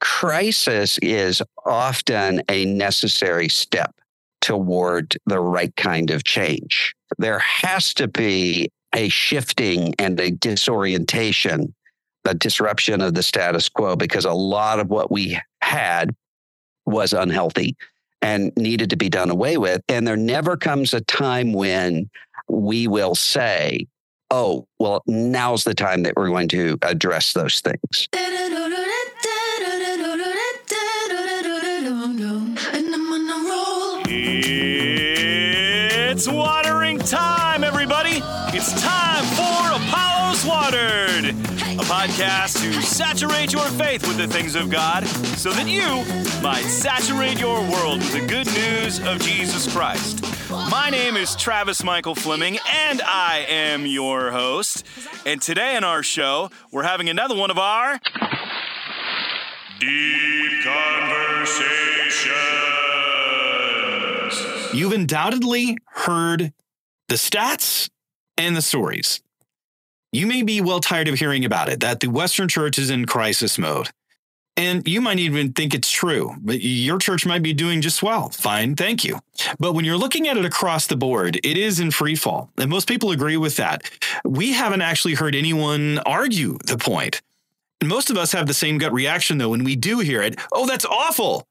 crisis is often a necessary step toward the right kind of change. There has to be a shifting and a disorientation, a disruption of the status quo, because a lot of what we had was unhealthy and needed to be done away with. And there never comes a time when we will say, oh, well, now's the time that we're going to address those things. It's watering time, everybody. It's time for Apollos Watered, a podcast to saturate your faith with the things of God so that you might saturate your world with the good news of Jesus Christ. My name is Travis Michael Fleming, and I am your host. And today in our show, we're having another one of our Deep Conversations. You've undoubtedly heard the stats and the stories. You may be well tired of hearing about it that the Western church is in crisis mode. And you might even think it's true, but your church might be doing just well. Fine, thank you. But when you're looking at it across the board, it is in free fall. And most people agree with that. We haven't actually heard anyone argue the point. Most of us have the same gut reaction, though, when we do hear it. Oh, that's awful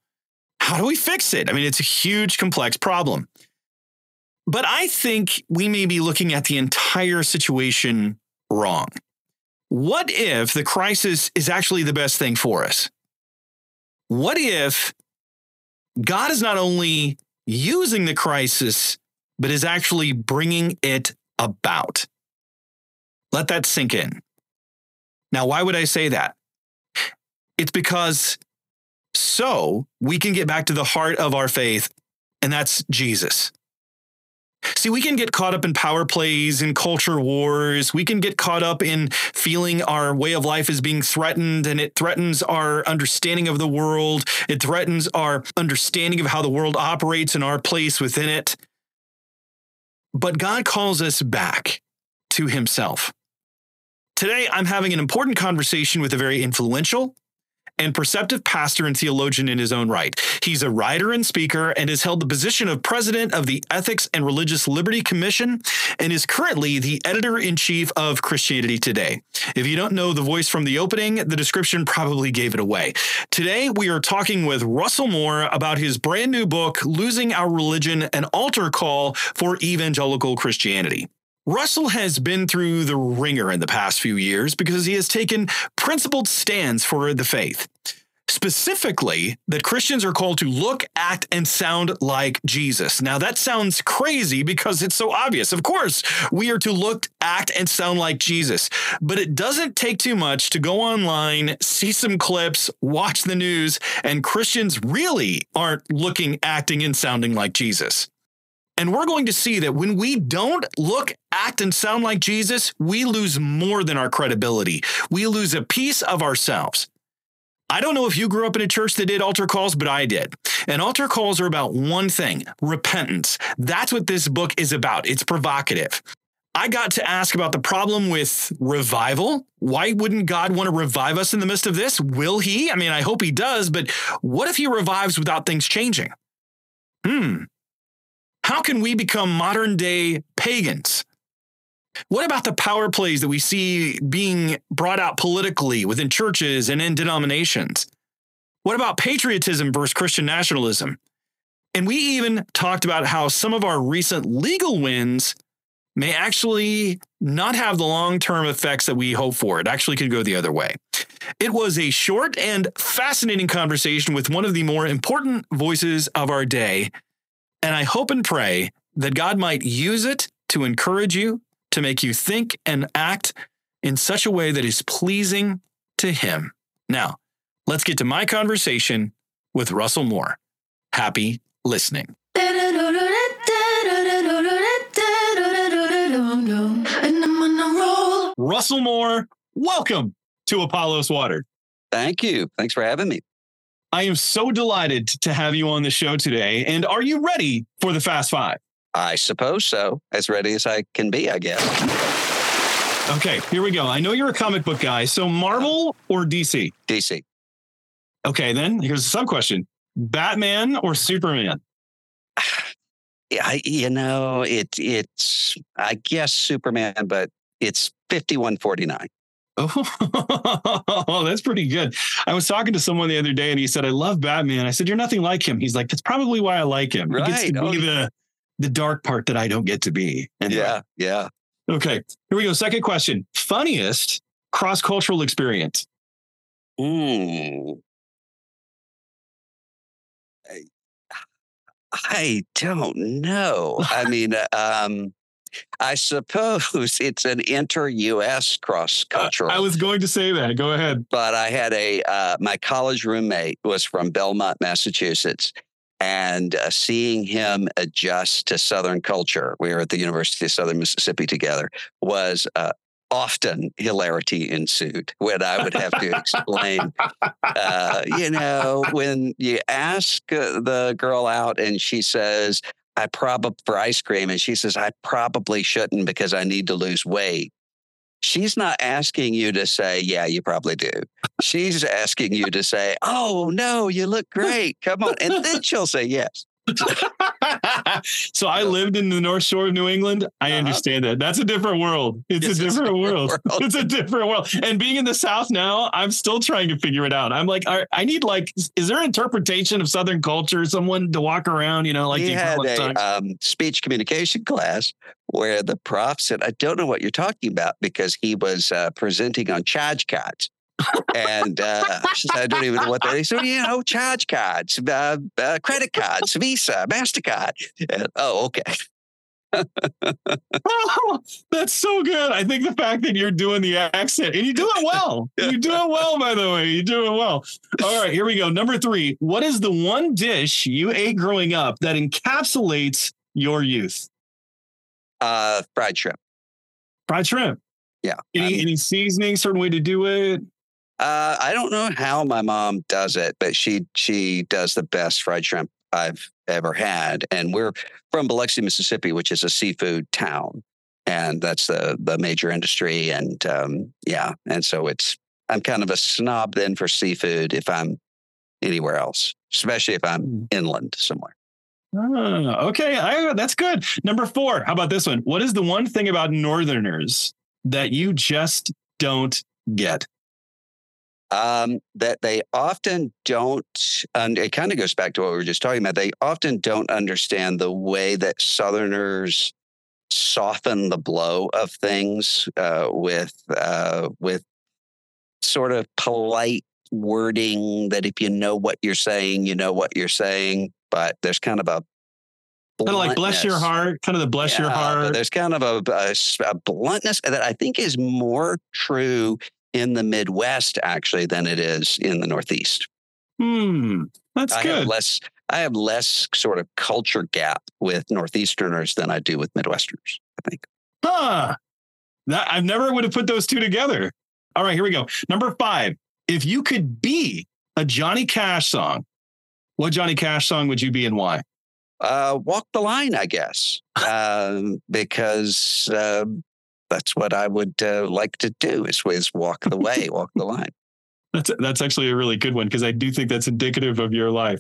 how do we fix it? I mean, it's a huge, complex problem. But I think we may be looking at the entire situation wrong. What if the crisis is actually the best thing for us? What if God is not only using the crisis, but is actually bringing it about? Let that sink in. Now, why would I say that? It's because so we can get back to the heart of our faith, and that's Jesus. See, we can get caught up in power plays and culture wars. We can get caught up in feeling our way of life is being threatened and it threatens our understanding of the world. It threatens our understanding of how the world operates and our place within it. But God calls us back to Himself. Today, I'm having an important conversation with a very influential and perceptive pastor and theologian in his own right. He's a writer and speaker and has held the position of president of the Ethics and Religious Liberty Commission and is currently the editor in chief of Christianity Today. If you don't know the voice from the opening, the description probably gave it away. Today, we are talking with Russell Moore about his brand new book, Losing Our Religion An Altar Call for Evangelical Christianity. Russell has been through the wringer in the past few years because he has taken principled stands for the faith. Specifically, that Christians are called to look, act, and sound like Jesus. Now, that sounds crazy because it's so obvious. Of course, we are to look, act, and sound like Jesus. But it doesn't take too much to go online, see some clips, watch the news, and Christians really aren't looking, acting, and sounding like Jesus. And we're going to see that when we don't look, act, and sound like Jesus, we lose more than our credibility. We lose a piece of ourselves. I don't know if you grew up in a church that did altar calls, but I did. And altar calls are about one thing repentance. That's what this book is about. It's provocative. I got to ask about the problem with revival. Why wouldn't God want to revive us in the midst of this? Will He? I mean, I hope He does, but what if He revives without things changing? Hmm, how can we become modern day pagans? What about the power plays that we see being brought out politically within churches and in denominations? What about patriotism versus Christian nationalism? And we even talked about how some of our recent legal wins may actually not have the long term effects that we hope for. It actually could go the other way. It was a short and fascinating conversation with one of the more important voices of our day, and I hope and pray that God might use it to encourage you, to make you think and act in such a way that is pleasing to Him. Now, let's get to my conversation with Russell Moore. Happy listening. Russell Moore, welcome to Apollos Watered. Thank you. Thanks for having me. I am so delighted to have you on the show today. And are you ready for the Fast Five? I suppose so. As ready as I can be, I guess. Okay, here we go. I know you're a comic book guy. So Marvel or DC? DC. Okay, then here's a sub question Batman or Superman? I, you know, it it's I guess Superman, but it's fifty one forty nine. Oh, that's pretty good. I was talking to someone the other day and he said, I love Batman. I said, You're nothing like him. He's like, That's probably why I like him. He gets to Oh, be the the dark part that I don't get to be. Anyway. Yeah, yeah. Okay. Here we go. Second question. Funniest cross-cultural experience. Mm. I, I don't know. I mean, um, I suppose it's an inter-U.S. cross-cultural. Uh, I was going to say that. Go ahead. but I had a uh, my college roommate was from Belmont, Massachusetts, and uh, seeing him adjust to Southern culture, we were at the University of Southern Mississippi together, was uh, often hilarity ensued when I would have to explain. uh, you know, when you ask uh, the girl out and she says. I probably for ice cream, and she says, I probably shouldn't because I need to lose weight she's not asking you to say, yeah, you probably do. She's asking you to say, oh, no, you look great. Come on. And then she'll say yes. so I lived in the North Shore of New England. I Uh-huh. understand that. That's a different world. It's a it's a different world. world. It's a different world. And being in the South now, I'm still trying to figure it out. I'm like, I, I need like, is there an interpretation of Southern culture? Someone to walk around, you know, like he had a um, speech communication class where the prof said, I don't know what you're talking about because he was uh, presenting on charge cards. And uh, she said, I don't even know what that is. So, you know, charge cards, uh, uh, credit cards, Visa, MasterCard. And, oh, okay. Oh, that's so good. I think the fact that you're doing the accent and you do it well. You do it well, by the way. You do it well. All right, here we go. Number three. What is the one dish you ate growing up that encapsulates your youth? Uh, fried shrimp. Fried shrimp. Yeah. Any I'm- any seasoning, certain way to do it? Uh, I don't know how my mom does it, but she she does the best fried shrimp I've ever had. And we're from Biloxi, Mississippi, which is a seafood town, and that's the the major industry. And um, yeah, and so it's I'm kind of a snob then for seafood if I'm anywhere else, especially if I'm inland somewhere. Ah, okay, I, that's good. Number four. How about this one? What is the one thing about Northerners that you just don't get? Um, that they often don't, and it kind of goes back to what we were just talking about. They often don't understand the way that Southerners soften the blow of things uh, with uh, with sort of polite wording. That if you know what you're saying, you know what you're saying. But there's kind of a Kind of like bless your heart, kind of the bless your Yeah, but heart. There's kind of a a bluntness that I think is more true in the Midwest actually than it is in the Northeast. Hmm, that's I good. have less. I have less sort of culture gap with Northeasterners than I do with Midwesterners. I think. Huh. That I never would have put those two together. All right, here we go. Number five. If you could be a Johnny Cash song, what Johnny Cash song would you be and why? Uh, walk the line, I guess, um, because uh, that's what I would uh, like to do. Is, is walk the way, walk the line. That's that's actually a really good one because I do think that's indicative of your life.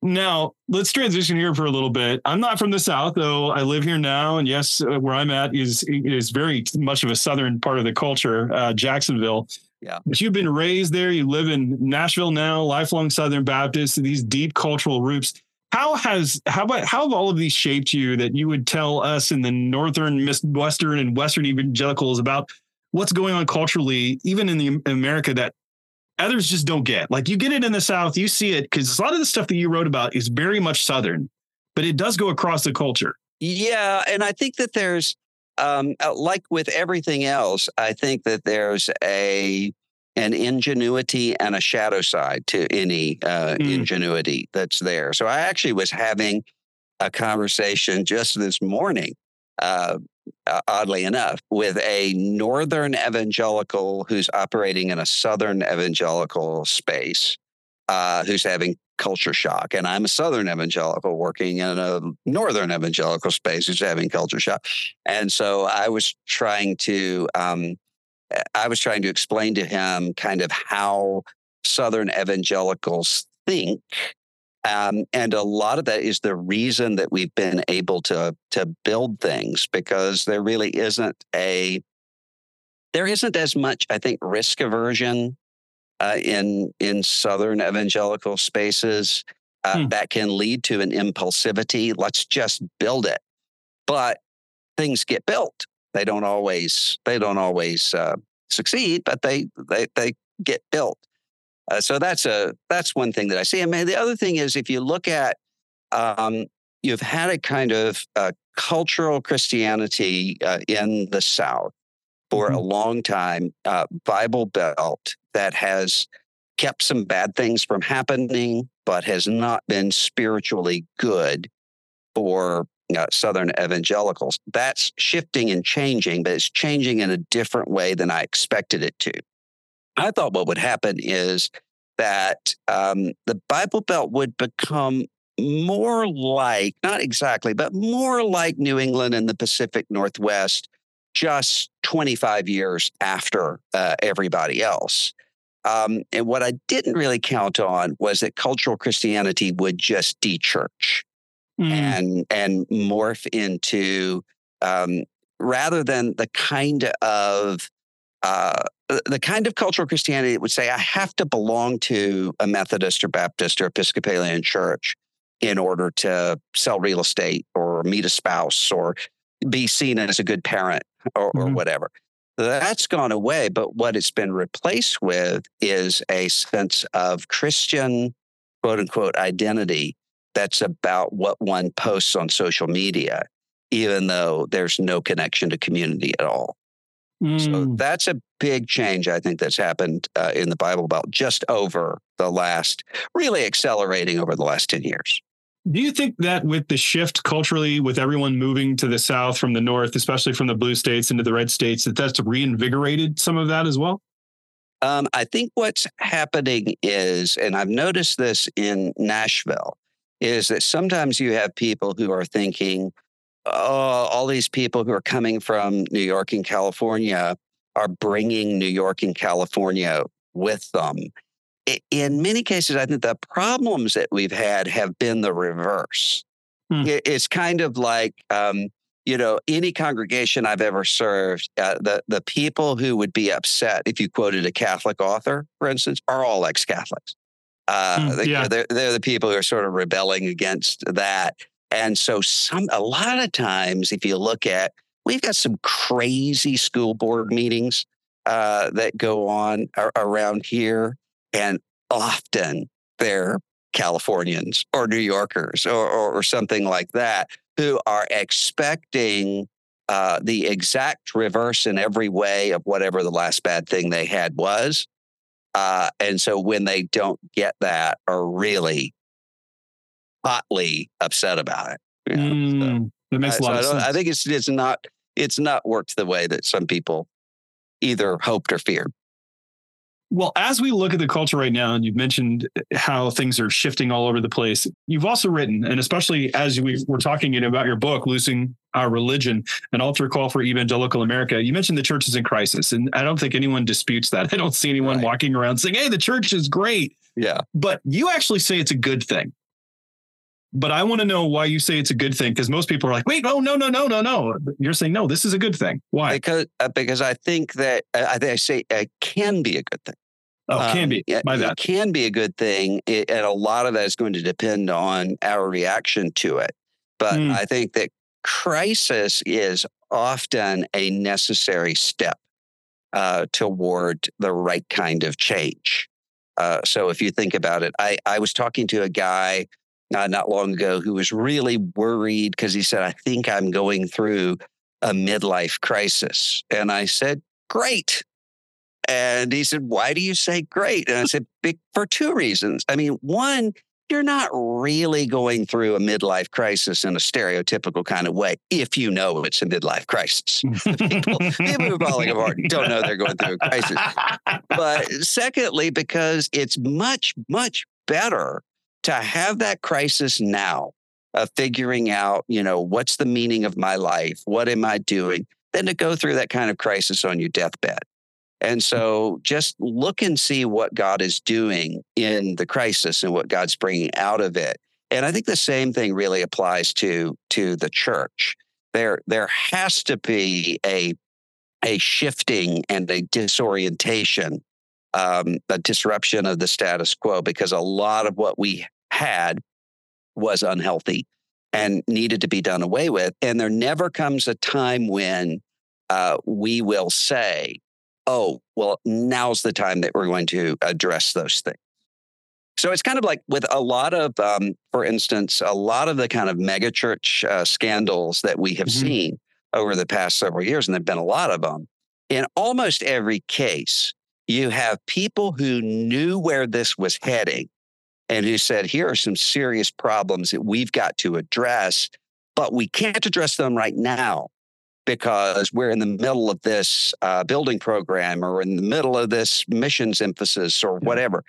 Now, let's transition here for a little bit. I'm not from the South, though I live here now. And yes, uh, where I'm at is is very much of a Southern part of the culture, uh, Jacksonville. Yeah. But you've been raised there. You live in Nashville now, lifelong Southern Baptist, these deep cultural roots. How has how about how have all of these shaped you that you would tell us in the northern, western and Western evangelicals about what's going on culturally, even in the America that others just don't get. Like you get it in the South, you see it because a lot of the stuff that you wrote about is very much Southern, but it does go across the culture. Yeah, and I think that there's, um, uh, like with everything else, I think that there's a an ingenuity and a shadow side to any uh, Mm. ingenuity that's there. So I actually was having a conversation just this morning, uh, oddly enough, with a northern evangelical who's operating in a southern evangelical space, uh, who's having culture shock. And I'm a Southern evangelical working in a Northern evangelical space who's having culture shock. And so I was trying to, um, I was trying to explain to him kind of how Southern evangelicals think. Um, and a lot of that is the reason that we've been able to to build things because there really isn't a there isn't as much, I think, risk aversion uh, in in Southern evangelical spaces uh, hmm. that can lead to an impulsivity. Let's just build it, but things get built. They don't always they don't always uh, succeed, but they they they get built. Uh, so that's a that's one thing that I see. I mean, the other thing is if you look at um, you've had a kind of uh, cultural Christianity uh, in the South for mm-hmm. a long time, uh, Bible Belt that has kept some bad things from happening, but has not been spiritually good for uh, Southern evangelicals. That's shifting and changing, but it's changing in a different way than I expected it to. I thought what would happen is that um, the Bible Belt would become more like, not exactly, but more like New England and the Pacific Northwest just 25 years after uh, everybody else. Um, and what I didn't really count on was that cultural Christianity would just de-church mm. and and morph into um, rather than the kind of uh, the kind of cultural Christianity that would say, I have to belong to a Methodist or Baptist or Episcopalian church in order to sell real estate or meet a spouse or be seen as a good parent or, mm-hmm. or whatever. That's gone away. But what it's been replaced with is a sense of Christian, quote unquote, identity that's about what one posts on social media, even though there's no connection to community at all. Mm. So that's a big change, I think, that's happened uh, in the Bible Belt just over the last, really accelerating over the last 10 years. Do you think that with the shift culturally, with everyone moving to the South from the North, especially from the blue states into the red states, that that's reinvigorated some of that as well? Um, I think what's happening is, and I've noticed this in Nashville, is that sometimes you have people who are thinking, oh, all these people who are coming from New York and California are bringing New York and California with them. In many cases, I think the problems that we've had have been the reverse. Hmm. It's kind of like, um, you know, any congregation I've ever served, uh, the the people who would be upset if you quoted a Catholic author, for instance, are all ex-Catholics. Uh, mm, yeah. they're, they're the people who are sort of rebelling against that. And so some a lot of times, if you look at, we've got some crazy school board meetings uh, that go on ar- around here, and often they're Californians or New Yorkers or, or, or something like that who are expecting uh, the exact reverse in every way of whatever the last bad thing they had was. Uh, and so when they don't get that, are really hotly upset about it. You know? mm, so, that makes a lot so of I sense. I think it's it's not it's not worked the way that some people either hoped or feared. Well, as we look at the culture right now, and you've mentioned how things are shifting all over the place, you've also written, and especially as we were talking about your book, Losing Our Religion, an altar call for evangelical America, you mentioned the church is in crisis. And I don't think anyone disputes that. I don't see anyone right. walking around saying, hey, the church is great. Yeah. But you actually say it's a good thing. But I want to know why you say it's a good thing because most people are like, wait, oh no, no, no, no, no. You're saying no, this is a good thing. Why? Because uh, because I think that uh, I, I say it can be a good thing. Oh, um, can be. My bad. It can be a good thing, it, and a lot of that is going to depend on our reaction to it. But mm. I think that crisis is often a necessary step uh, toward the right kind of change. Uh, so if you think about it, I, I was talking to a guy uh, not long ago who was really worried because he said, I think I'm going through a midlife crisis. And I said, Great. And he said, Why do you say great? And I said, For two reasons. I mean, one, you're not really going through a midlife crisis in a stereotypical kind of way if you know it's a midlife crisis. people, people who are falling apart don't know they're going through a crisis. But secondly, because it's much, much better to have that crisis now of figuring out, you know, what's the meaning of my life? What am I doing? Than to go through that kind of crisis on your deathbed. And so just look and see what God is doing in the crisis and what God's bringing out of it. And I think the same thing really applies to to the church. There there has to be a a shifting and a disorientation, um, a disruption of the status quo, because a lot of what we had was unhealthy and needed to be done away with. And there never comes a time when uh, we will say, oh, well, now's the time that we're going to address those things. So it's kind of like with a lot of, um, for instance, a lot of the kind of megachurch uh, scandals that we have mm-hmm. seen over the past several years, and there've been a lot of them. In almost every case, you have people who knew where this was heading and who said, here are some serious problems that we've got to address, but we can't address them right now because we're in the middle of this uh, building program or in the middle of this missions emphasis or whatever.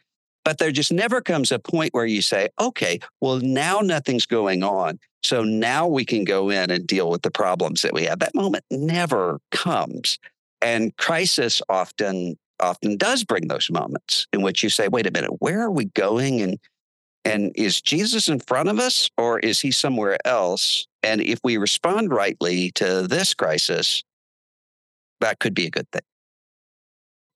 But there just never comes a point where you say, okay, well, now nothing's going on. So now we can go in and deal with the problems that we have. That moment never comes. And crisis often often does bring those moments in which you say, wait a minute, where are we going? And and is Jesus in front of us or is he somewhere else? And if we respond rightly to this crisis, that could be a good thing.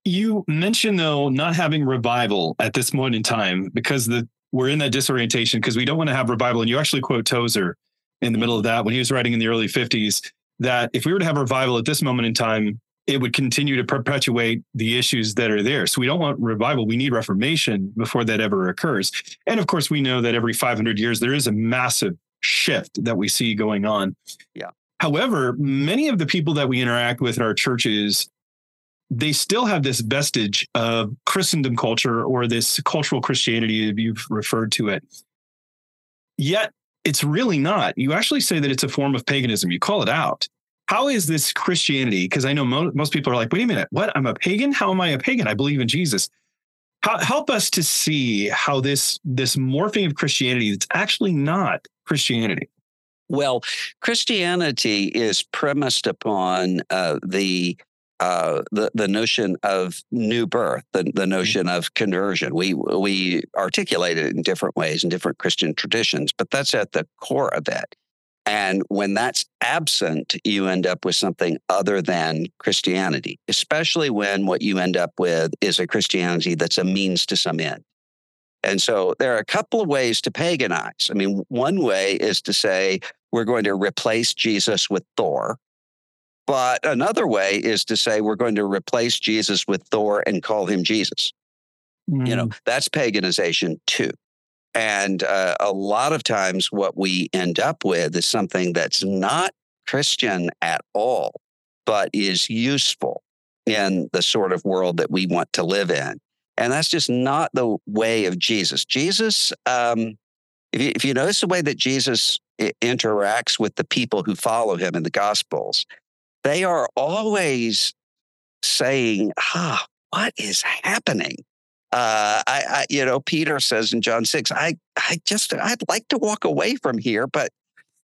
You mentioned though not having revival at this moment in time because the we're in that disorientation because we don't want to have revival. And you actually quote Tozer in the middle of that when he was writing in the early 50s that if we were to have revival at this moment in time, it would continue to perpetuate the issues that are there. So we don't want revival. We need reformation before that ever occurs. And of course, we know that every 500 years, there is a massive shift that we see going on. Yeah. However, many of the people that we interact with in our churches, they still have this vestige of Christendom culture or this cultural Christianity, if you've referred to it. Yet it's really not. You actually say that it's a form of paganism. You call it out how is this Christianity? Because I know mo- most people are like, wait a minute, what? I'm a pagan? How am I a pagan? I believe in Jesus. How, help us to see how this this morphing of Christianity it's actually not Christianity. Well, Christianity is premised upon uh, the uh, the the notion of new birth, the, the mm-hmm. notion of conversion. We we articulate it in different ways in different Christian traditions, but that's at the core of it. And when that's absent, you end up with something other than Christianity, especially when what you end up with is a Christianity that's a means to some end. And so there are a couple of ways to paganize. I mean, one way is to say we're going to replace Jesus with Thor. But another way is to say we're going to replace Jesus with Thor and call him Jesus. Mm. You know, mm. that's paganization too. And uh, a lot of times, what we end up with is something that's not Christian at all, but is useful in the sort of world that we want to live in. And that's just not the way of Jesus. Jesus, um, if, you, if you notice the way that Jesus interacts with the people who follow him in the Gospels, they are always saying, ah, what is happening? uh, I, I, you know, Peter says in John six, I, I just, I'd like to walk away from here, but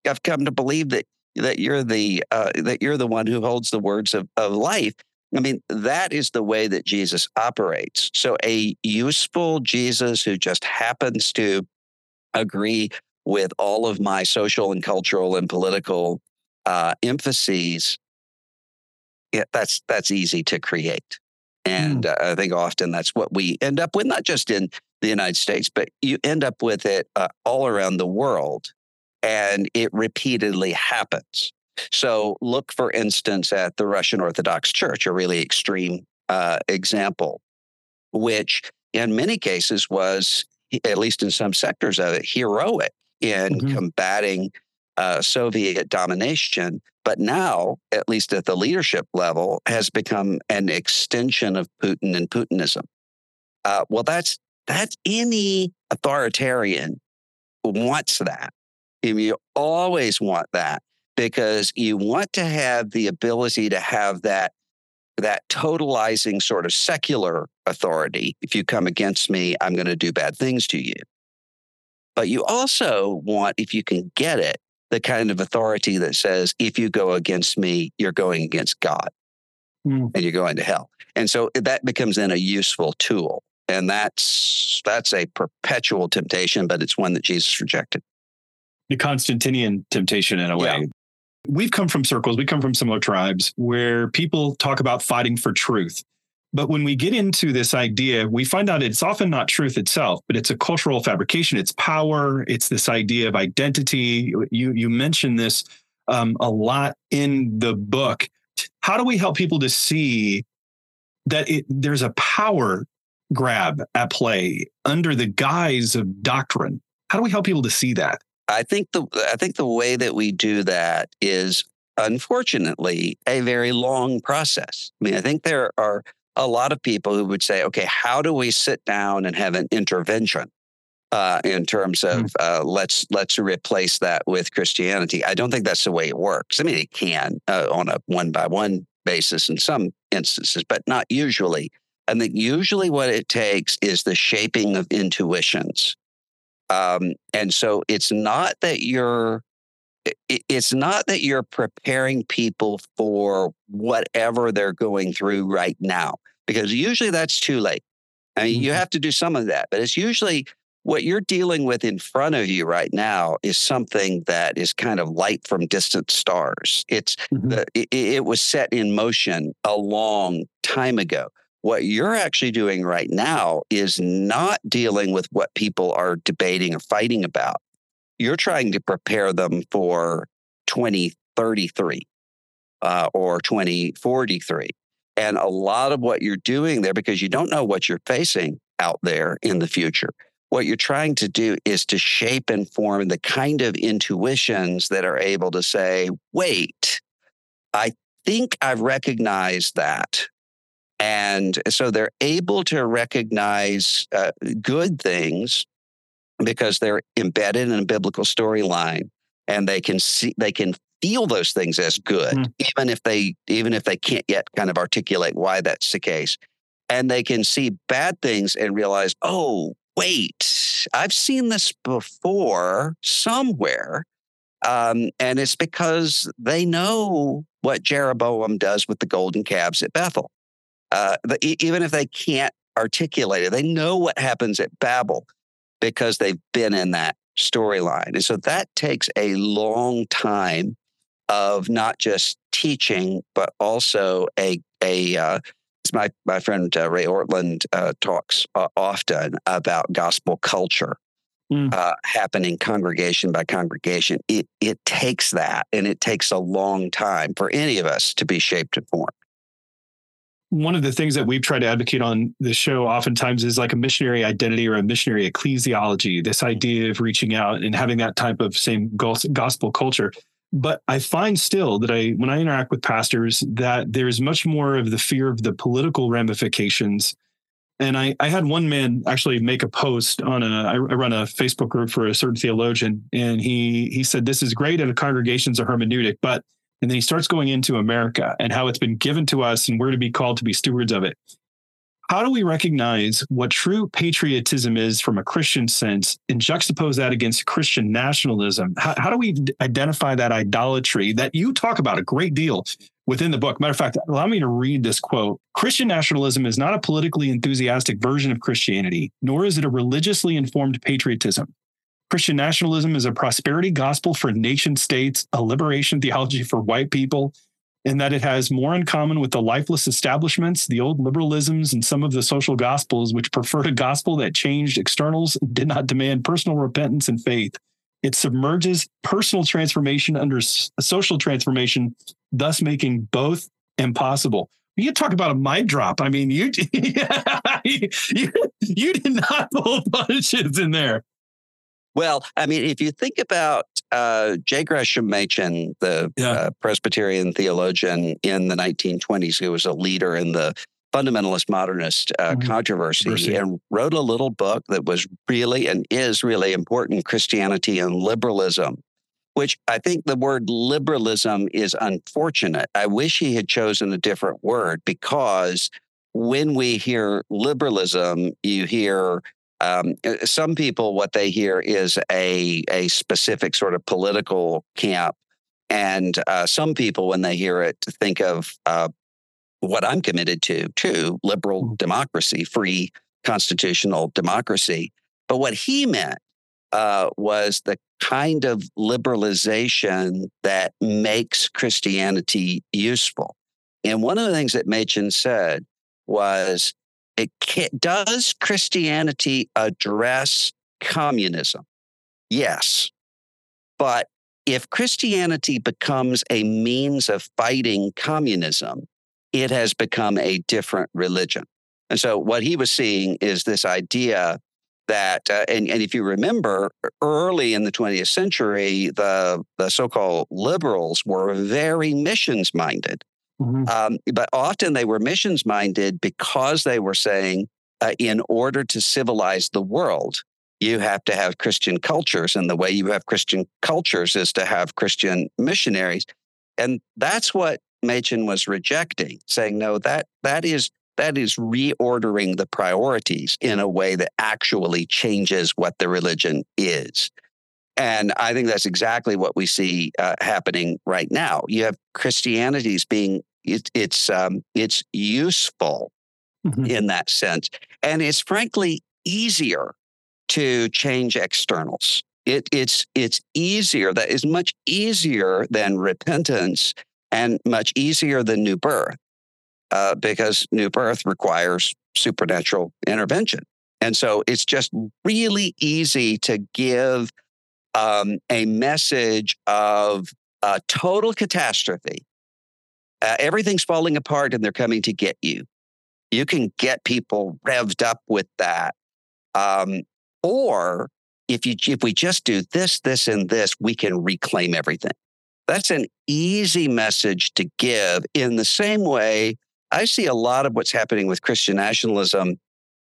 I've come to believe that that you're the uh, that you're the one who holds the words of, of life. I mean, that is the way that Jesus operates. So a useful Jesus who just happens to agree with all of my social and cultural and political uh, emphases, yeah, that's that's easy to create. And mm. uh, I think often that's what we end up with, not just in the United States, but you end up with it uh, all around the world. And it repeatedly happens. So look, for instance, at the Russian Orthodox Church, a really extreme uh, example, which in many cases was, at least in some sectors of it, heroic in mm-hmm. combating uh, Soviet domination, but now, at least at the leadership level, has become an extension of Putin and Putinism. Uh, well, that's that's any authoritarian wants that. And you always want that because you want to have the ability to have that that totalizing sort of secular authority. If you come against me, I'm going to do bad things to you. But you also want, if you can get it, the kind of authority that says, if you go against me, you're going against God. mm. and you're going to hell. And so that becomes then a useful tool. And that's that's a perpetual temptation, but it's one that Jesus rejected. The Constantinian temptation in a way. Yeah. We've come from circles, we come from similar tribes where people talk about fighting for truth. But when we get into this idea, we find out it's often not truth itself, but it's a cultural fabrication. It's power. It's this idea of identity. You you mentioned this um, a lot in the book. How do we help people to see that it, there's a power grab at play under the guise of doctrine? How do we help people to see that? I think the I think the way that we do that is unfortunately a very long process. I mean, I think there are a lot of people who would say, okay, how do we sit down and have an intervention uh, in terms of mm. uh, let's let's replace that with Christianity? I don't think that's the way it works. I mean, it can uh, on a one by one basis in some instances, but not usually. I think usually what it takes is the shaping of intuitions. Um, and so it's not that you're it's not that you're preparing people for whatever they're going through right now because usually that's too late. I mean, mm-hmm. you have to do some of that, but it's usually what you're dealing with in front of you right now is something that is kind of light from distant stars. It's mm-hmm. the, it, it was set in motion a long time ago. What you're actually doing right now is not dealing with what people are debating or fighting about. You're trying to prepare them for 2033 uh, or 2043. And a lot of what you're doing there, because you don't know what you're facing out there in the future, what you're trying to do is to shape and form the kind of intuitions that are able to say, wait, I think I've recognized that. And so they're able to recognize uh, good things because they're embedded in a biblical storyline and they can see, they can feel those things as good, mm. even if they even if they can't yet kind of articulate why that's the case. And they can see bad things and realize, oh, wait, I've seen this before somewhere. Um, and it's because they know what Jeroboam does with the golden calves at Bethel. Uh, the, even if they can't articulate it, they know what happens at Babel because they've been in that storyline. And so that takes a long time of not just teaching, but also a a uh, my my friend uh, Ray Ortlund uh, talks uh, often about gospel culture mm. happening congregation by congregation. It it takes that, and it takes a long time for any of us to be shaped and formed. One of the things that we've tried to advocate on the show oftentimes is like a missionary identity or a missionary ecclesiology. This idea of reaching out and having that type of same gospel culture but I find still that I, when I interact with pastors, that there's much more of the fear of the political ramifications. And I, I had one man actually make a post on a, I run a Facebook group for a certain theologian, and he he said this is great at a congregation's a hermeneutic, but and then he starts going into America and how it's been given to us and we're to be called to be stewards of it how do we recognize what true patriotism is from a Christian sense and juxtapose that against Christian nationalism? How, how, do we identify that idolatry that you talk about a great deal within the book? Matter of fact, allow me to read this quote Christian nationalism is not a politically enthusiastic version of Christianity, nor is it a religiously informed patriotism. Christian nationalism is a prosperity gospel for nation states, a liberation theology for white people, in that it has more in common with the lifeless establishments, the old liberalisms, and some of the social gospels, which preferred a gospel that changed externals, and did not demand personal repentance and faith. It submerges personal transformation under social transformation, thus making both impossible. You talk about a mic drop. I mean, you you, you did not pull punches in there. Well, I mean, if you think about uh, J. Gresham Machen, the yeah. uh, Presbyterian theologian in the 1920s, who was a leader in the fundamentalist modernist uh, mm-hmm. controversy and wrote a little book that was really and is really important Christianity and liberalism, which I think the word liberalism is unfortunate. I wish he had chosen a different word because when we hear liberalism, you hear um, uh, some people, what they hear is a, a specific sort of political camp. And uh, some people, when they hear it, think of uh, what I'm committed to, too liberal mm-hmm. democracy, free constitutional democracy. But what he meant uh, was the kind of liberalization that makes Christianity useful. And one of the things that Machen said was, it can, does Christianity address communism? Yes. But if Christianity becomes a means of fighting communism, it has become a different religion. And so what he was seeing is this idea that, uh, and, and if you remember, early in the 20th century, the, the so called liberals were very missions minded. Mm-hmm. Um, but often they were missions minded because they were saying, uh, in order to civilize the world, you have to have Christian cultures. And the way you have Christian cultures is to have Christian missionaries. And that's what Machen was rejecting, saying, no, that that is that is reordering the priorities in a way that actually changes what the religion is. And I think that's exactly what we see uh, happening right now. You have Christianity's being it, it's um, it's useful mm-hmm. in that sense, and it's frankly easier to change externals. It, it's it's easier. That is much easier than repentance and much easier than new birth, uh, because new birth requires supernatural intervention. And so it's just really easy to give um, a message of a total catastrophe. Uh, everything's falling apart and they're coming to get you. You can get people revved up with that. Um, or if you if we just do this, this, and this, we can reclaim everything. That's an easy message to give. In the same way, I see a lot of what's happening with Christian nationalism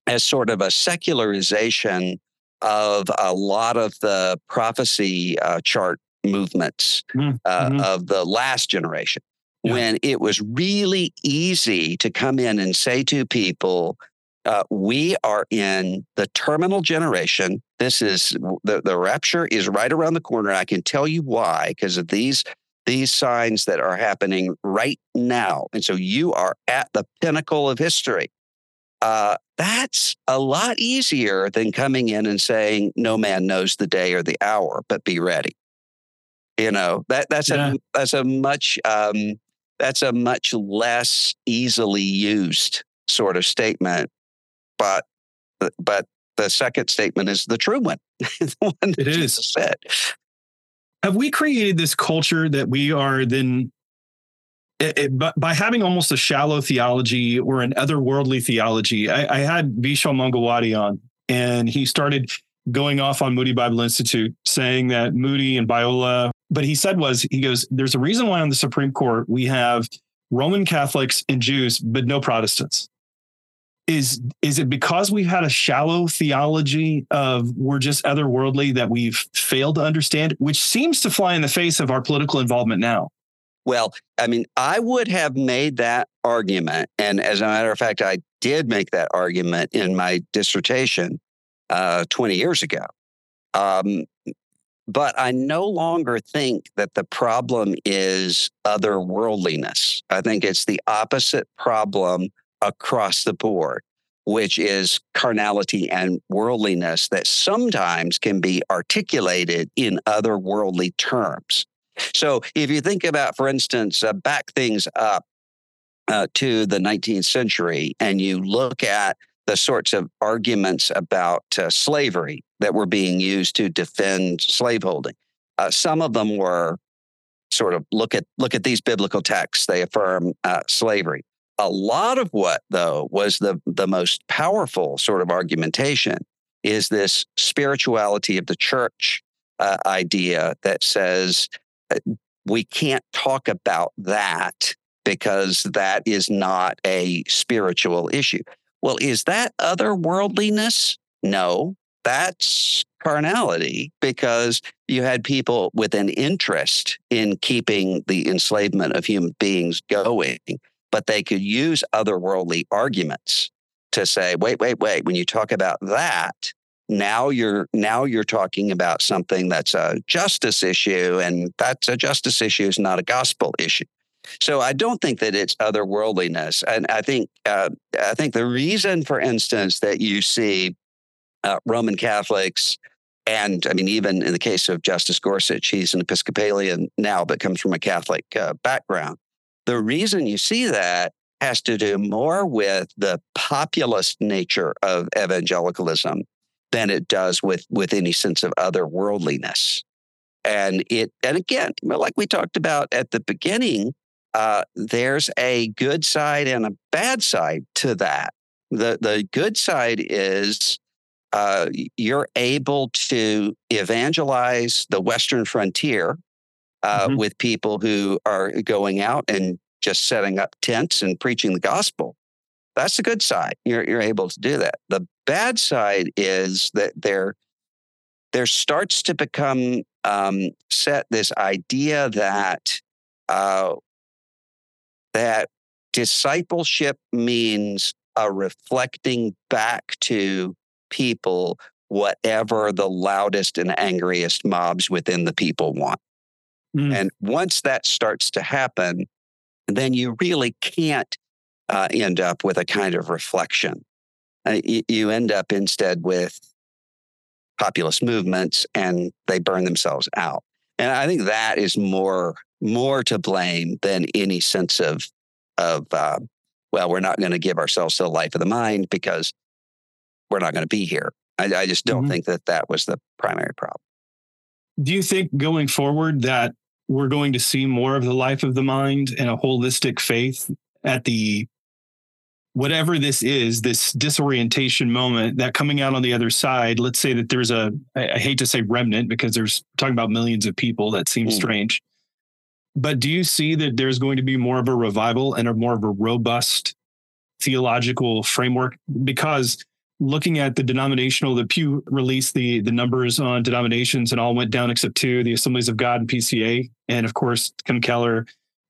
as sort of a secularization of a lot of the prophecy uh, chart movements mm, uh, mm-hmm. of the last generation. Yeah. When it was really easy to come in and say to people, uh, we are in the terminal generation. This is the, the rapture is right around the corner. I can tell you why, because of these these signs that are happening right now. And so you are at the pinnacle of history. Uh, that's a lot easier than coming in and saying, no man knows the day or the hour, but be ready. You know, that that's yeah. a that's a much um, that's a much less easily used sort of statement but but the second statement is the true one. the one it is said. Have we created this culture that we are then it, it, but by having almost a shallow theology or an otherworldly theology, I, I had Vishal Mangalwadi on, and he started going off on Moody Bible Institute, saying that Moody and Biola, but he said was he goes, "There's a reason why on the Supreme Court we have Roman Catholics and Jews, but no Protestants." is is it because we've had a shallow theology of we're just otherworldly that we've failed to understand which seems to fly in the face of our political involvement now well i mean i would have made that argument and as a matter of fact i did make that argument in my dissertation uh, 20 years ago um, but I no longer think that the problem is otherworldliness. I think it's the opposite problem across the board, which is carnality and worldliness that sometimes can be articulated in otherworldly terms. So if you think about, for instance, uh, back things up uh, to the 19th century and you look at the sorts of arguments about uh, slavery that were being used to defend slaveholding, uh, some of them were sort of look at look at these biblical texts. They affirm uh, slavery. A lot of what, though, was the, the most powerful sort of argumentation is this spirituality of the church uh, idea that says uh, we can't talk about that because that is not a spiritual issue. Well, is that otherworldliness? No, that's carnality because you had people with an interest in keeping the enslavement of human beings going but they could use otherworldly arguments to say, wait, wait, wait, when you talk about that, now you're now you're talking about something that's a justice issue and that's a justice issue is not a gospel issue So I don't think that it's otherworldliness, and I think uh, I think the reason, for instance, that you see uh, Roman Catholics, and I mean even in the case of Justice Gorsuch, he's an Episcopalian now, but comes from a Catholic uh, background. The reason you see that has to do more with the populist nature of evangelicalism than it does with with any sense of otherworldliness. And it and again, like we talked about at the beginning, uh, there's a good side and a bad side to that. The the good side is uh, you're able to evangelize the Western frontier uh, mm-hmm. with people who are going out and just setting up tents and preaching the gospel. That's the good side. You're, you're able to do that. The bad side is that there, there starts to become um, set this idea that uh, that discipleship means a reflecting back to people whatever the loudest and angriest mobs within the people want. Mm. And once that starts to happen, then you really can't uh, end up with a kind of reflection. Uh, you, you end up instead with populist movements and they burn themselves out. And I think that is more more to blame than any sense of of uh, well, we're not going to give ourselves to the life of the mind because we're not going to be here. I, I just don't mm-hmm. think that that was the primary problem. Do you think going forward that we're going to see more of the life of the mind and a holistic faith at the whatever this is, this disorientation moment, that coming out on the other side, let's say that there's a, I hate to say remnant because there's talking about millions of people. That seems mm. strange. But do you see that there's going to be more of a revival and a more of a robust theological framework? Because looking at the denominational, the Pew released the the numbers on denominations and all went down except two, the Assemblies of God and PCA, and of course Tim Keller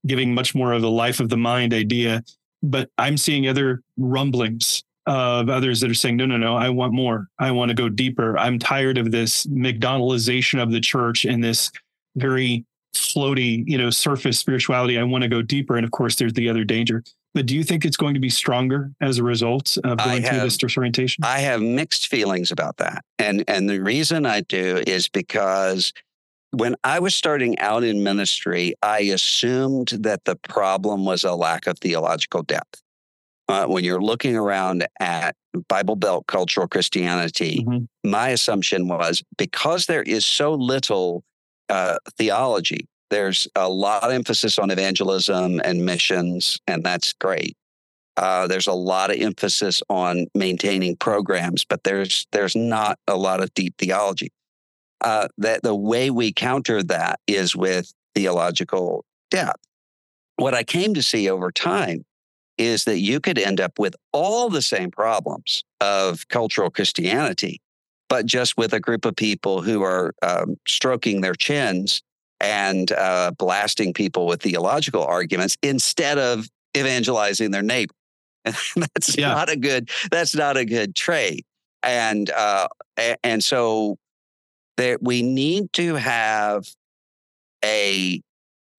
giving much more of a life of the mind idea. But I'm seeing other rumblings of others that are saying, no, no, no, I want more. I want to go deeper. I'm tired of this McDonaldization of the church and this very floaty, you know, surface spirituality. I want to go deeper. And of course, there's the other danger. But do you think it's going to be stronger as a result of going have, through this disorientation? I have mixed feelings about that. And and the reason I do is because when I was starting out in ministry, I assumed that the problem was a lack of theological depth. Uh, when you're looking around at Bible Belt cultural Christianity, mm-hmm. my assumption was because there is so little uh, theology, there's a lot of emphasis on evangelism and missions, and that's great. Uh, there's a lot of emphasis on maintaining programs, but there's there's not a lot of deep theology. Uh, that the way we counter that is with theological depth. What I came to see over time is that you could end up with all the same problems of cultural Christianity, but just with a group of people who are um, stroking their chins and uh, blasting people with theological arguments instead of evangelizing their neighbor. And that's yeah. not a good. That's not a good trade. And uh, and so that we need to have a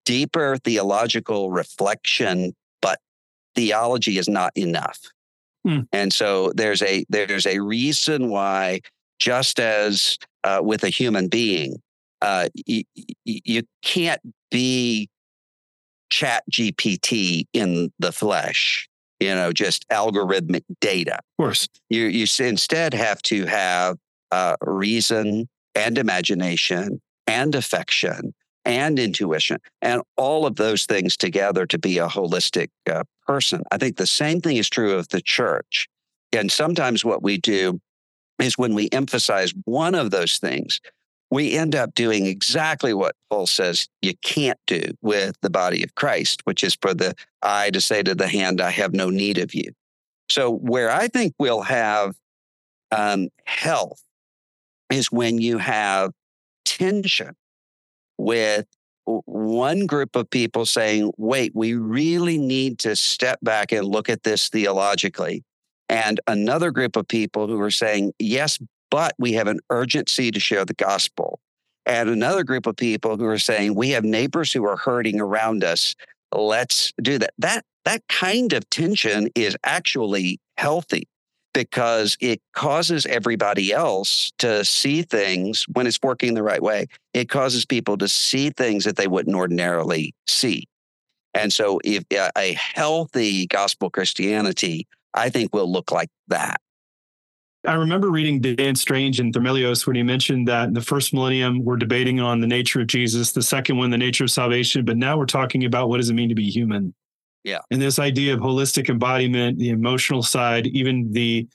deeper theological reflection, but theology is not enough. Hmm. And so there's a there's a reason why, just as uh, with a human being, uh, you, you can't be ChatGPT in the flesh, you know, just algorithmic data. Of course. You, you instead have to have uh, reason and imagination and affection and intuition and all of those things together to be a holistic uh, person. I think the same thing is true of the church. And sometimes what we do is when we emphasize one of those things, we end up doing exactly what Paul says you can't do with the body of Christ, which is for the eye to say to the hand, I have no need of you. So, where I think we'll have um, health is when you have tension with one group of people saying, wait, we really need to step back and look at this theologically. And another group of people who are saying, yes, but we have an urgency to share the gospel. And another group of people who are saying, we have neighbors who are hurting around us. let's do that. That that kind of tension is actually healthy because it causes everybody else to see things when it's working the right way. It causes people to see things that they wouldn't ordinarily see. And so, if uh, a healthy gospel Christianity, I think, will look like that. I remember reading Dan Strange and Themelios when he mentioned that in the first millennium, we're debating on the nature of Jesus, the second one, the nature of salvation, but now we're talking about what does it mean to be human? Yeah. And this idea of holistic embodiment, the emotional side, even the,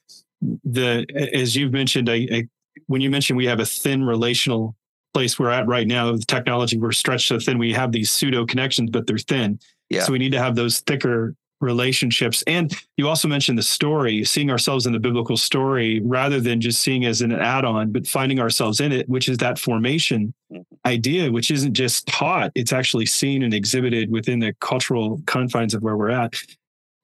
the as you've mentioned, I, I, when you mentioned we have a thin relational place we're at right now, the technology, we're stretched so thin, we have these pseudo connections, but they're thin. Yeah. So we need to have those thicker relationships. And you also mentioned the story, seeing ourselves in the biblical story rather than just seeing as an add on, but finding ourselves in it, which is that formation mm-hmm. idea, which isn't just taught, it's actually seen and exhibited within the cultural confines of where we're at.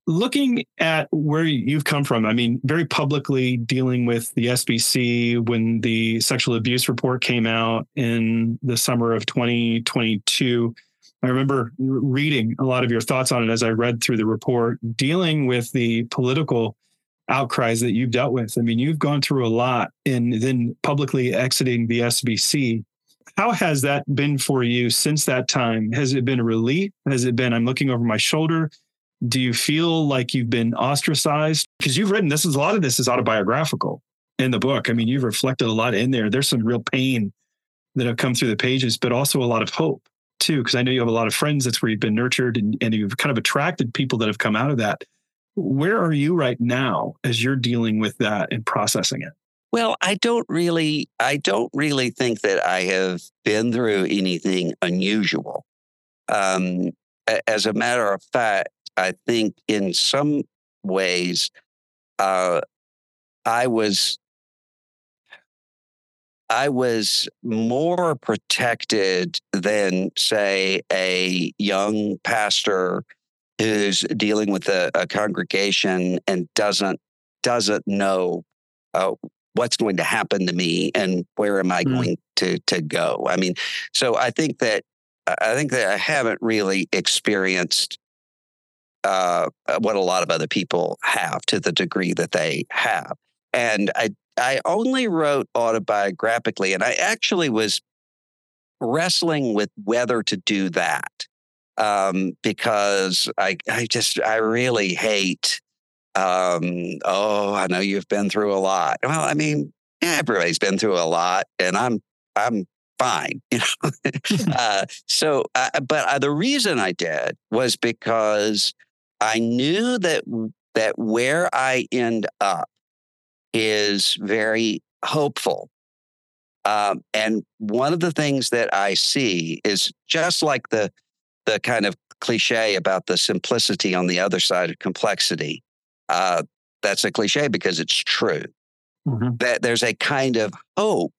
Looking at where you've come from, I mean, very publicly dealing with the SBC when the sexual abuse report came out in the summer of 2022 I remember reading a lot of your thoughts on it as I read through the report, dealing with the political outcries that you've dealt with. I mean, you've gone through a lot and then publicly exiting the SBC. How has that been for you since that time? Has it been a relief? Has it been, I'm looking over my shoulder? Do you feel like you've been ostracized? Because you've written this is a lot of this is autobiographical in the book. I mean, you've reflected a lot in there. There's some real pain that have come through the pages, but also a lot of hope too, because I know you have a lot of friends. That's where you've been nurtured and, and you've kind of attracted people that have come out of that. Where are you right now as you're dealing with that and processing it? Well, I don't really, I don't really think that I have been through anything unusual. Um, as a matter of fact, I think in some ways, uh, I was I was more protected than, say, a young pastor who's dealing with a, a congregation and doesn't doesn't know uh, what's going to happen to me and where am I mm. going to to go. I mean, so I think that I think that I haven't really experienced uh, what a lot of other people have to the degree that they have. And I I only wrote autobiographically, and I actually was wrestling with whether to do that um, because I, I just, I really hate. Um, oh, I know you've been through a lot. Well, I mean, yeah, everybody's been through a lot, and I'm, I'm fine. You know, uh, so, uh, but uh, the reason I did was because I knew that that where I end up is very hopeful. Um, and one of the things that I see is just like the the kind of cliche about the simplicity on the other side of complexity. Uh, that's a cliche because it's true. Mm-hmm. That there's a kind of hope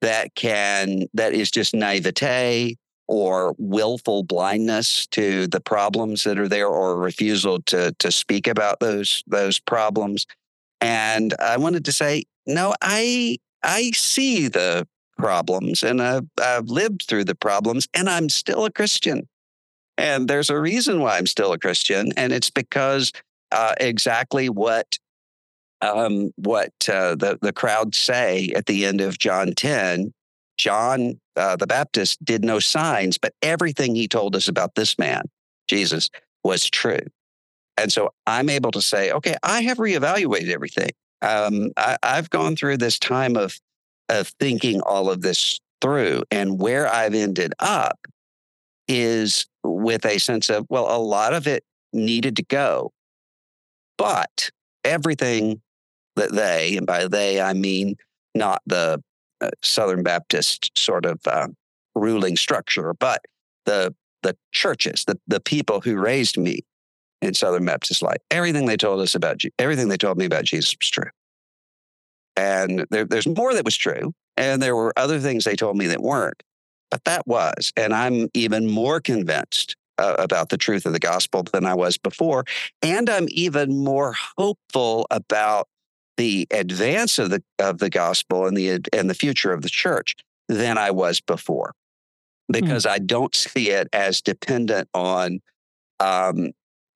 that can that is just naivete or willful blindness to the problems that are there or refusal to to speak about those those problems and I wanted to say, no, I I see the problems and I've, I've lived through the problems and I'm still a Christian. And there's a reason why I'm still a Christian. And it's because uh, exactly what um, what uh, the, the crowd say at the end of John 10, John uh, the Baptist did no signs, but everything he told us about this man, Jesus, was true. And so I'm able to say, okay, I have reevaluated everything. Um, I, I've gone through this time of of thinking all of this through, and where I've ended up is with a sense of, well, a lot of it needed to go, but everything that they, and by they I mean not the uh, Southern Baptist sort of uh, ruling structure, but the the churches, the the people who raised me, in Southern Baptist life. Everything they told us about, everything they told me about Jesus was true. And there, there's more that was true. And there were other things they told me that weren't. But that was. And I'm even more convinced uh, about the truth of the gospel than I was before. And I'm even more hopeful about the advance of the of the gospel and the and the future of the church than I was before. Hmm. Because mm. I don't see it as dependent on um,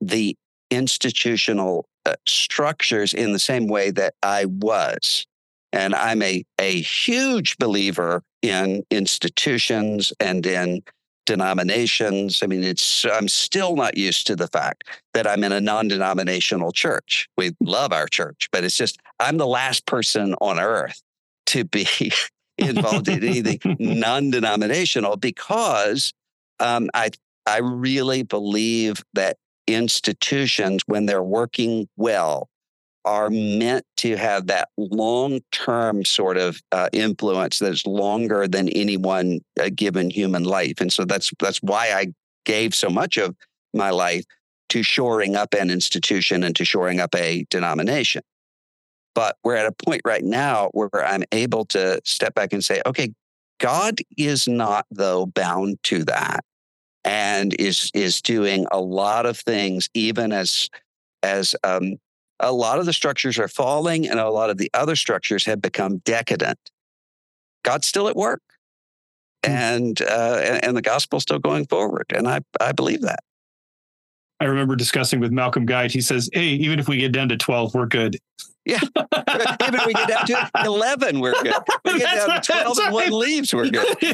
the institutional uh, structures in the same way that I was. And I'm a, a huge believer in institutions and in denominations. I mean, it's I'm still not used to the fact that I'm in a non-denominational church. We love our church, but it's just I'm the last person on earth to be involved in anything non-denominational because um, I I really believe that institutions, when they're working well, are meant to have that long term sort of uh, influence that's longer than any one uh, given human life. And so that's that's why I gave so much of my life to shoring up an institution and to shoring up a denomination. But we're at a point right now where I'm able to step back and say, okay, God is not though bound to that and is is doing a lot of things even as as um, a lot of the structures are falling and a lot of the other structures have become decadent god's still at work mm. and, uh, and and the gospel's still going forward and i i believe that I remember discussing with Malcolm Guite. He says, "Hey, even if we get down to twelve, we're good." Yeah, even if we get down to eleven, we're good. We get down to twelve and one leaves, we're good.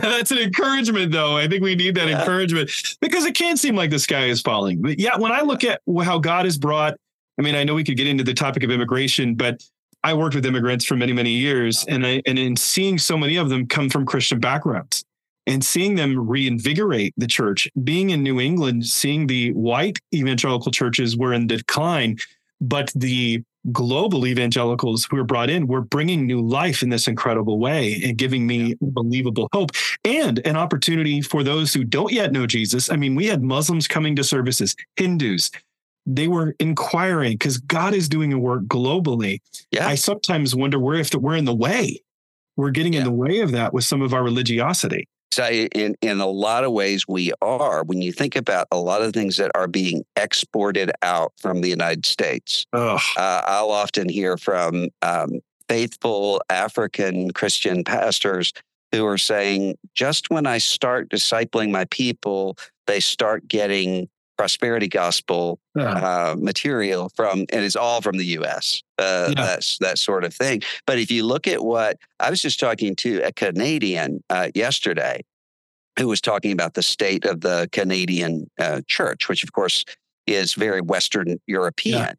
That's an encouragement, though. I think we need that yeah. encouragement because it can seem like the sky is falling. But yeah, when I look at how God has brought, I mean, I know we could get into the topic of immigration, but I worked with immigrants for many, many years, and I and in seeing so many of them come from Christian backgrounds and seeing them reinvigorate the church. Being in New England, seeing the white evangelical churches were in decline, but the global evangelicals who were brought in were bringing new life in this incredible way and giving me believable hope and an opportunity for those who don't yet know Jesus. I mean, we had Muslims coming to services, Hindus. They were inquiring because God is doing a work globally. Yeah. I sometimes wonder where if we're in the way. We're getting yeah. in the way of that with some of our religiosity. So in in a lot of ways we are. When you think about a lot of things that are being exported out from the United States, uh, I'll often hear from um, faithful African Christian pastors who are saying, just when I start discipling my people, they start getting prosperity gospel uh, material from, and it's all from the U.S. Uh, yeah. That's that sort of thing. But if you look at what I was just talking to a Canadian uh, yesterday, who was talking about the state of the Canadian uh, church, which of course is very Western European. Yeah.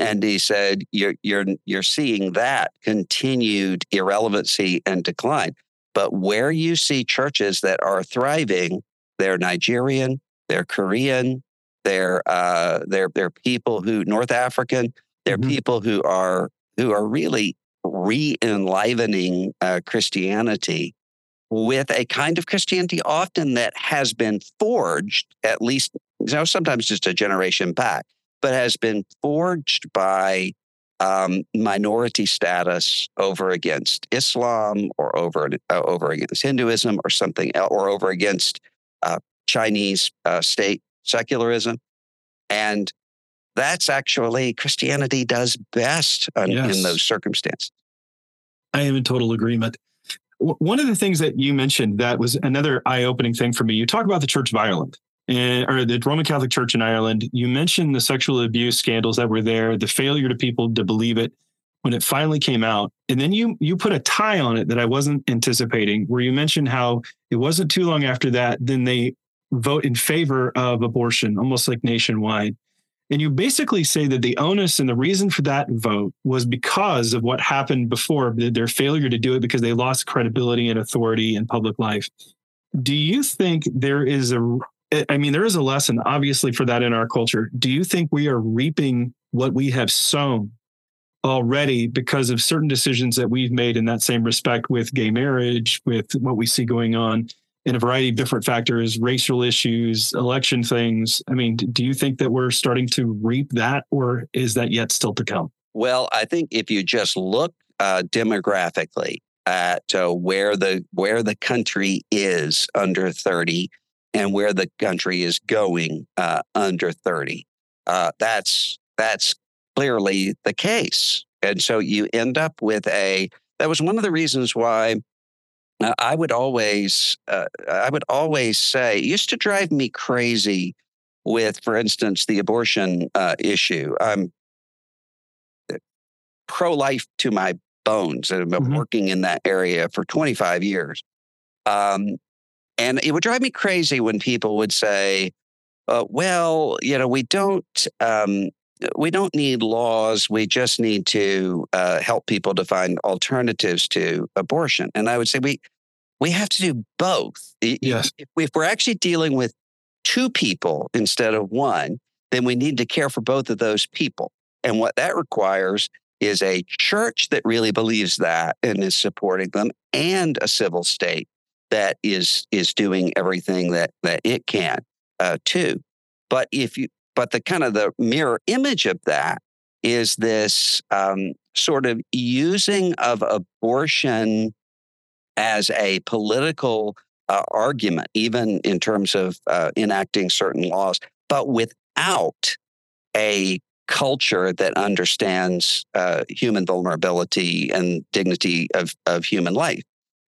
And he said, "You're you're you're seeing that continued irrelevancy and decline. But where you see churches that are thriving, they're Nigerian, they're Korean, they're uh, they're they're people who North African. They're mm-hmm. people who are who are really re-enlivening uh, Christianity with a kind of Christianity often that has been forged, at least you know, sometimes just a generation back, but has been forged by um, minority status over against Islam or over uh, over against Hinduism or something, or over against uh, Chinese uh, state secularism. And that's actually Christianity does best yes. in those circumstances. I am in total agreement. One of the things that you mentioned that was another eye opening thing for me, you talk about the Church of Ireland. And, or the Roman Catholic Church in Ireland, you mentioned the sexual abuse scandals that were there, the failure to people to believe it when it finally came out. And then you you put a tie on it that I wasn't anticipating, where you mentioned how it wasn't too long after that, then they vote in favor of abortion, almost like nationwide. And you basically say that the onus and the reason for that vote was because of what happened before, their failure to do it because they lost credibility and authority in public life. Do you think there is a, I mean, there is a lesson obviously for that in our culture. Do you think we are reaping what we have sown already because of certain decisions that we've made in that same respect with gay marriage, with what we see going on in a variety of different factors, racial issues, election things. I mean, do you think that we're starting to reap that, or is that yet still to come? Well, I think if you just look uh, demographically at uh, where the where the country is under thirty and where the country is going uh, under thirty, uh, that's that's clearly the case. And so you end up with a. That was one of the reasons why Now, I would always, uh, I would always say, it used to drive me crazy with, for instance, the abortion uh, issue. I'm pro-life to my bones, and I've been Mhm. working in that area for 25 years. Um, and it would drive me crazy when people would say, uh, "Well, you know, we don't." Um, we don't need laws. We just need to uh, help people to find alternatives to abortion. And I would say we we have to do both. Yes. If, if we're actually dealing with two people instead of one, then we need to care for both of those people. And what that requires is a church that really believes that and is supporting them, and a civil state that is is doing everything that that it can uh, too. But if you but the kind of the mirror image of that is this um, sort of using of abortion as a political uh, argument, even in terms of uh, enacting certain laws, but without a culture that understands uh, human vulnerability and dignity of, of human life.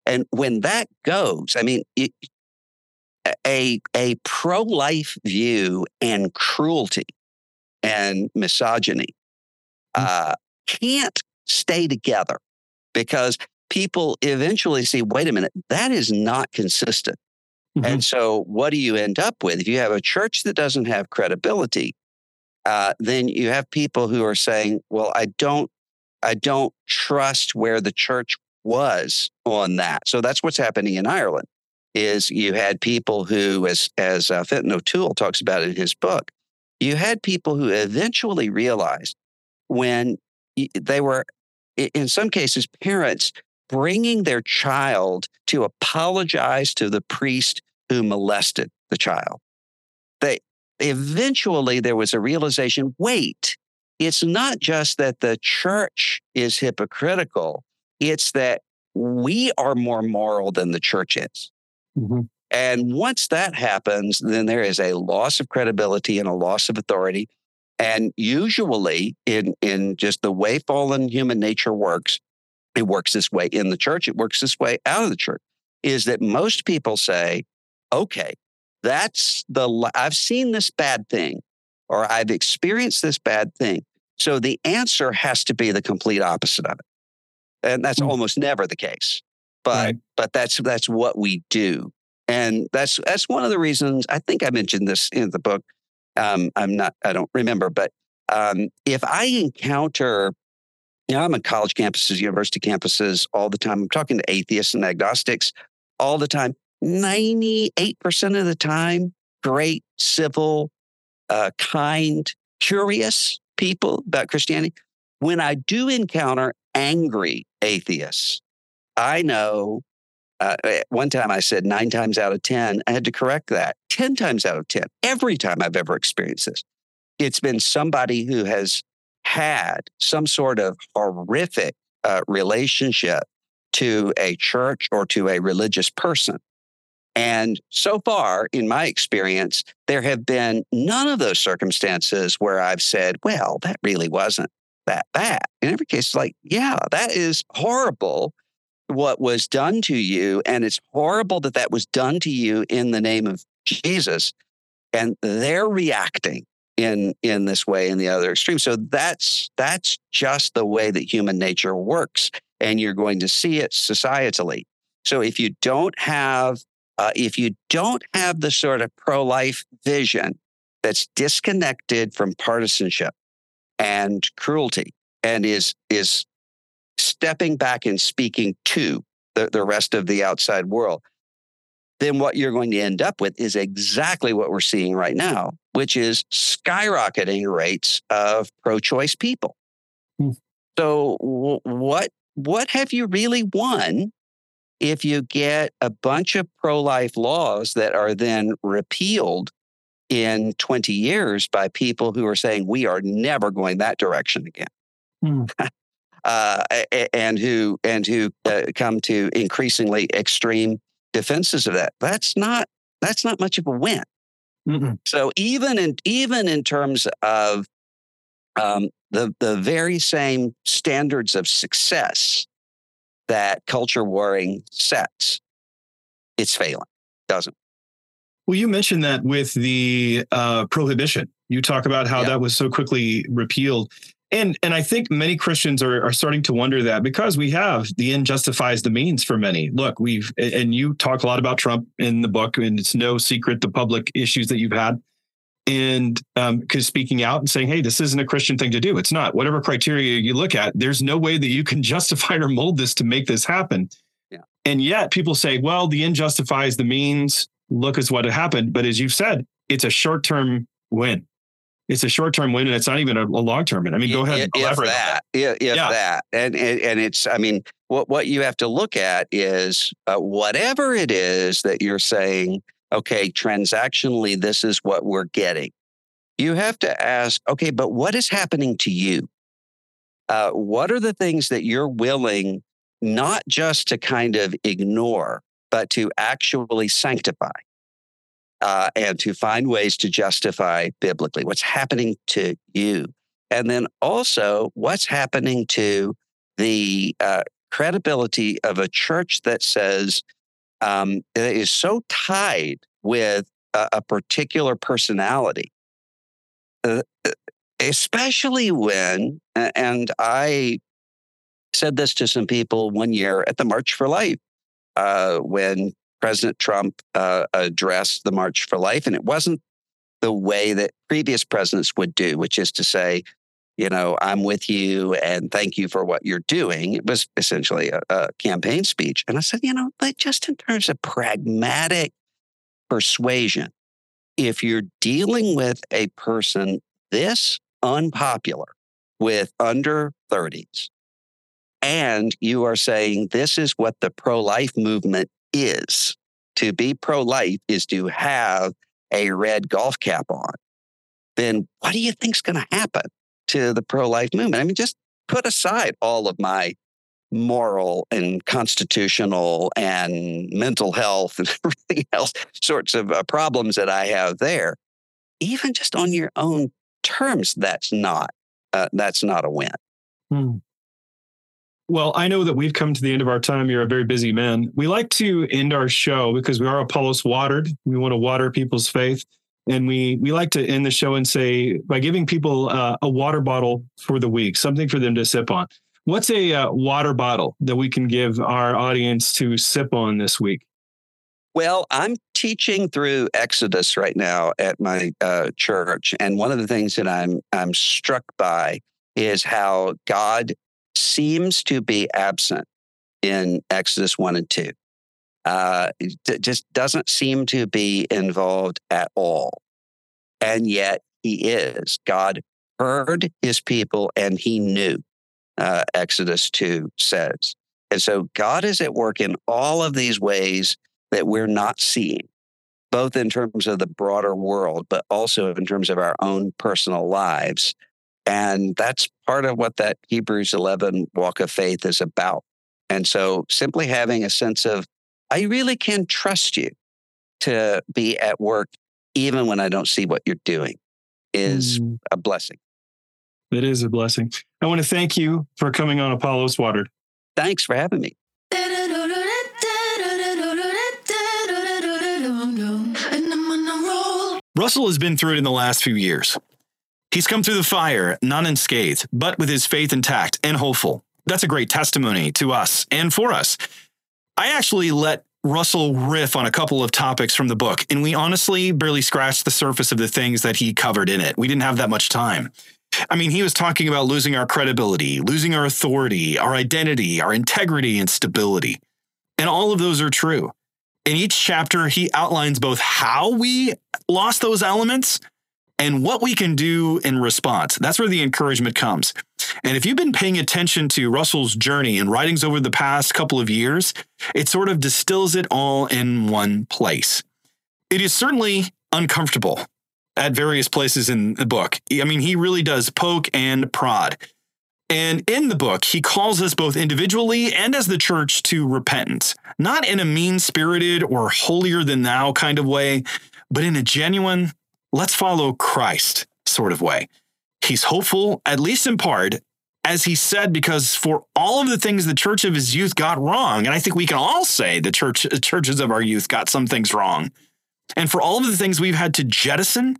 And when that goes, I mean, it, a, a pro life view and cruelty and misogyny uh, can't stay together because people eventually see wait a minute, that is not consistent. Mhm. And so, what do you end up with? If you have a church that doesn't have credibility, uh, then you have people who are saying, "Well, I don't, I don't trust where the church was on that." So that's what's happening in Ireland. Is you had people who, as as uh, Fintan O'Toole talks about in his book, you had people who eventually realized when they were, in some cases, parents bringing their child to apologize to the priest who molested the child. They eventually there was a realization wait, it's not just that the church is hypocritical, it's that we are more moral than the church is. Mhm. And once that happens, then there is a loss of credibility and a loss of authority. And usually, in, in just the way fallen human nature works, it works this way in the church, it works this way out of the church, is that most people say, okay, that's the, I've seen this bad thing, or I've experienced this bad thing. So the answer has to be the complete opposite of it. And that's Hmm. almost never the case. But Right. but that's that's what we do. And that's that's one of the reasons I think I mentioned this in the book. Um, I'm not, I don't remember, but um, if I encounter, you know, I'm on college campuses, university campuses all the time. I'm talking to atheists and agnostics all the time. 98% of the time, great, civil, uh, kind, curious people about Christianity. When I do encounter angry atheists, I know uh, one time I said nine times out of 10, I had to correct that. 10 times out of 10, every time I've ever experienced this, it's been somebody who has had some sort of horrific uh, relationship to a church or to a religious person. And so far, in my experience, there have been none of those circumstances where I've said, well, that really wasn't that bad. In every case, like, yeah, that is horrible what was done to you. And it's horrible that that was done to you in the name of Jesus. And they're reacting in in this way in the other extreme. So that's that's just the way that human nature works. And you're going to see it societally. So if you don't have uh, if you don't have the sort of pro-life vision that's disconnected from partisanship and cruelty and is is stepping back and speaking to the, the rest of the outside world, then what you're going to end up with is exactly what we're seeing right now, which is skyrocketing rates of pro-choice people. Hmm. So w- what what have you really won if you get a bunch of pro-life laws that are then repealed in 20 years by people who are saying we are never going that direction again? Hmm. uh, and who and who uh, come to increasingly extreme defenses of that. That's not that's not much of a win. Mm-mm. So even in even in terms of um, the the very same standards of success that culture warring sets, it's failing. Doesn't. Well, you mentioned that with the uh, prohibition. You talk about how that was so quickly repealed. And and I think many Christians are, are starting to wonder that because we have the end justifies the means for many. Look, we've and you talk a lot about Trump in the book, and it's no secret the public issues that you've had. And because um, speaking out and saying, hey, this isn't a Christian thing to do. It's not. Whatever criteria you look at, there's no way that you can justify or mold this to make this happen. Yeah. And yet people say, well, the end justifies the means. Look at what happened. But as you've said, it's a short term win it's a short term win and it's not even a, a long term win. I mean, go ahead and elaborate if that. If, if yeah. that. And, and, and it's, I mean, what, what you have to look at is uh, whatever it is that you're saying, okay, transactionally, this is what we're getting. You have to ask, okay, but what is happening to you? Uh, what are the things that you're willing not just to kind of ignore, but to actually sanctify? Uh, and to find ways to justify biblically what's happening to you. And then also what's happening to the uh, credibility of a church that says um, is so tied with a, a particular personality. Uh, uh especially when, and I said this to some people one year at the March for Life, uh, when President Trump uh, addressed the March for Life, and it wasn't the way that previous presidents would do, which is to say, you know, I'm with you and thank you for what you're doing. It was essentially a, a campaign speech. And I said, you know, like just in terms of pragmatic persuasion, if you're dealing with a person this unpopular with under 30s, and you are saying this is what the pro life movement is to be pro life is to have a red golf cap on, then what do you think's going to happen to the pro life movement? I mean, just put aside all of my moral and constitutional and mental health and everything else sorts of uh, problems that I have there. Even just on your own terms, that's not uh, that's not a win. Hmm. Well, I know that we've come to the end of our time. You're a very busy man. We like to end our show because we are Apollos Watered. We want to water people's faith. And we, we like to end the show and say, by giving people uh, a water bottle for the week, something for them to sip on. What's a uh, water bottle that we can give our audience to sip on this week? Well, I'm teaching through Exodus right now at my uh, church, and one of the things that I'm I'm struck by is how God seems to be absent in Exodus 1 and 2. Uh, just doesn't seem to be involved at all. And yet he is. God heard his people and he knew, uh, Exodus 2 says. And so God is at work in all of these ways that we're not seeing, both in terms of the broader world, but also in terms of our own personal lives. And that's part of what that Hebrews 11 walk of faith is about. And so simply having a sense of, I really can trust you to be at work, even when I don't see what you're doing, is mm. a blessing. It is a blessing. I want to thank you for coming on Apollos Watered. Thanks for having me. Russell has been through it in the last few years. He's come through the fire, not unscathed, but with his faith intact and hopeful. That's a great testimony to us and for us. I actually let Russell riff on a couple of topics from the book, and we honestly barely scratched the surface of the things that he covered in it. We didn't have that much time. I mean, he was talking about losing our credibility, losing our authority, our identity, our integrity, and stability. And all of those are true. In each chapter, he outlines both how we lost those elements and what we can do in response. That's where the encouragement comes. And if you've been paying attention to Russell's journey and writings over the past couple of years, it sort of distills it all in one place. It is certainly uncomfortable at various places in the book. I mean, he really does poke and prod. And in the book, he calls us both individually and as the church to repentance, not in a mean spirited or holier than thou kind of way, but in a genuine, let's follow Christ sort of way. He's hopeful, at least in part, as he said, because for all of the things the church of his youth got wrong, and I think we can all say the church churches of our youth got some things wrong, and for all of the things we've had to jettison,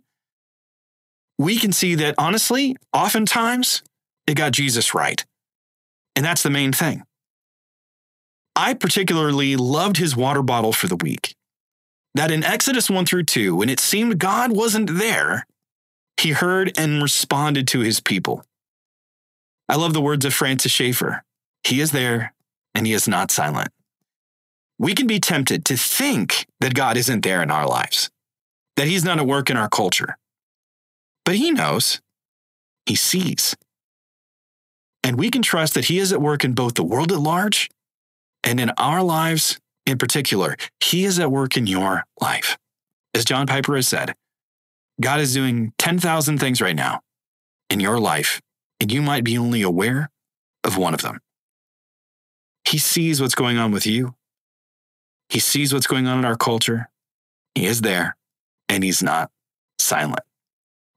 we can see that honestly, oftentimes it got Jesus right. And that's the main thing. I particularly loved his water bottle for the week. That in Exodus 1 through 2, when it seemed God wasn't there, he heard and responded to his people. I love the words of Francis Schaeffer He is there and he is not silent. We can be tempted to think that God isn't there in our lives, that he's not at work in our culture. But he knows, he sees. And we can trust that he is at work in both the world at large and in our lives in particular. He is at work in your life. As John Piper has said, God is doing 10,000 things right now in your life, and you might be only aware of one of them. He sees what's going on with you. He sees what's going on in our culture. He is there, and he's not silent.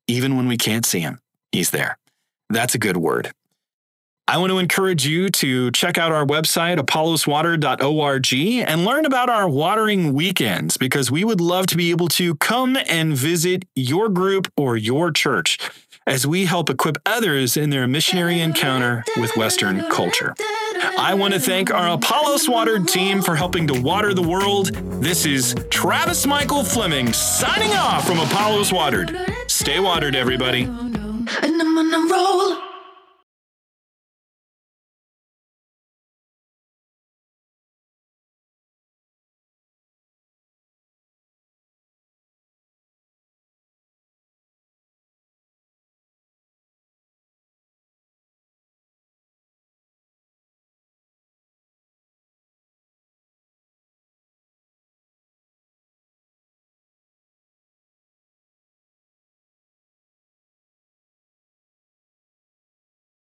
Even when we can't see him, he's there. That's a good word. I want to encourage you to check out our website, apolloswater.org, and learn about our watering weekends because we would love to be able to come and visit your group or your church as we help equip others in their missionary encounter with Western culture. I want to thank our Apollos Watered team for helping to water the world. This is Travis Michael Fleming signing off from Apollos Watered. Stay watered, everybody. And I'm on a roll.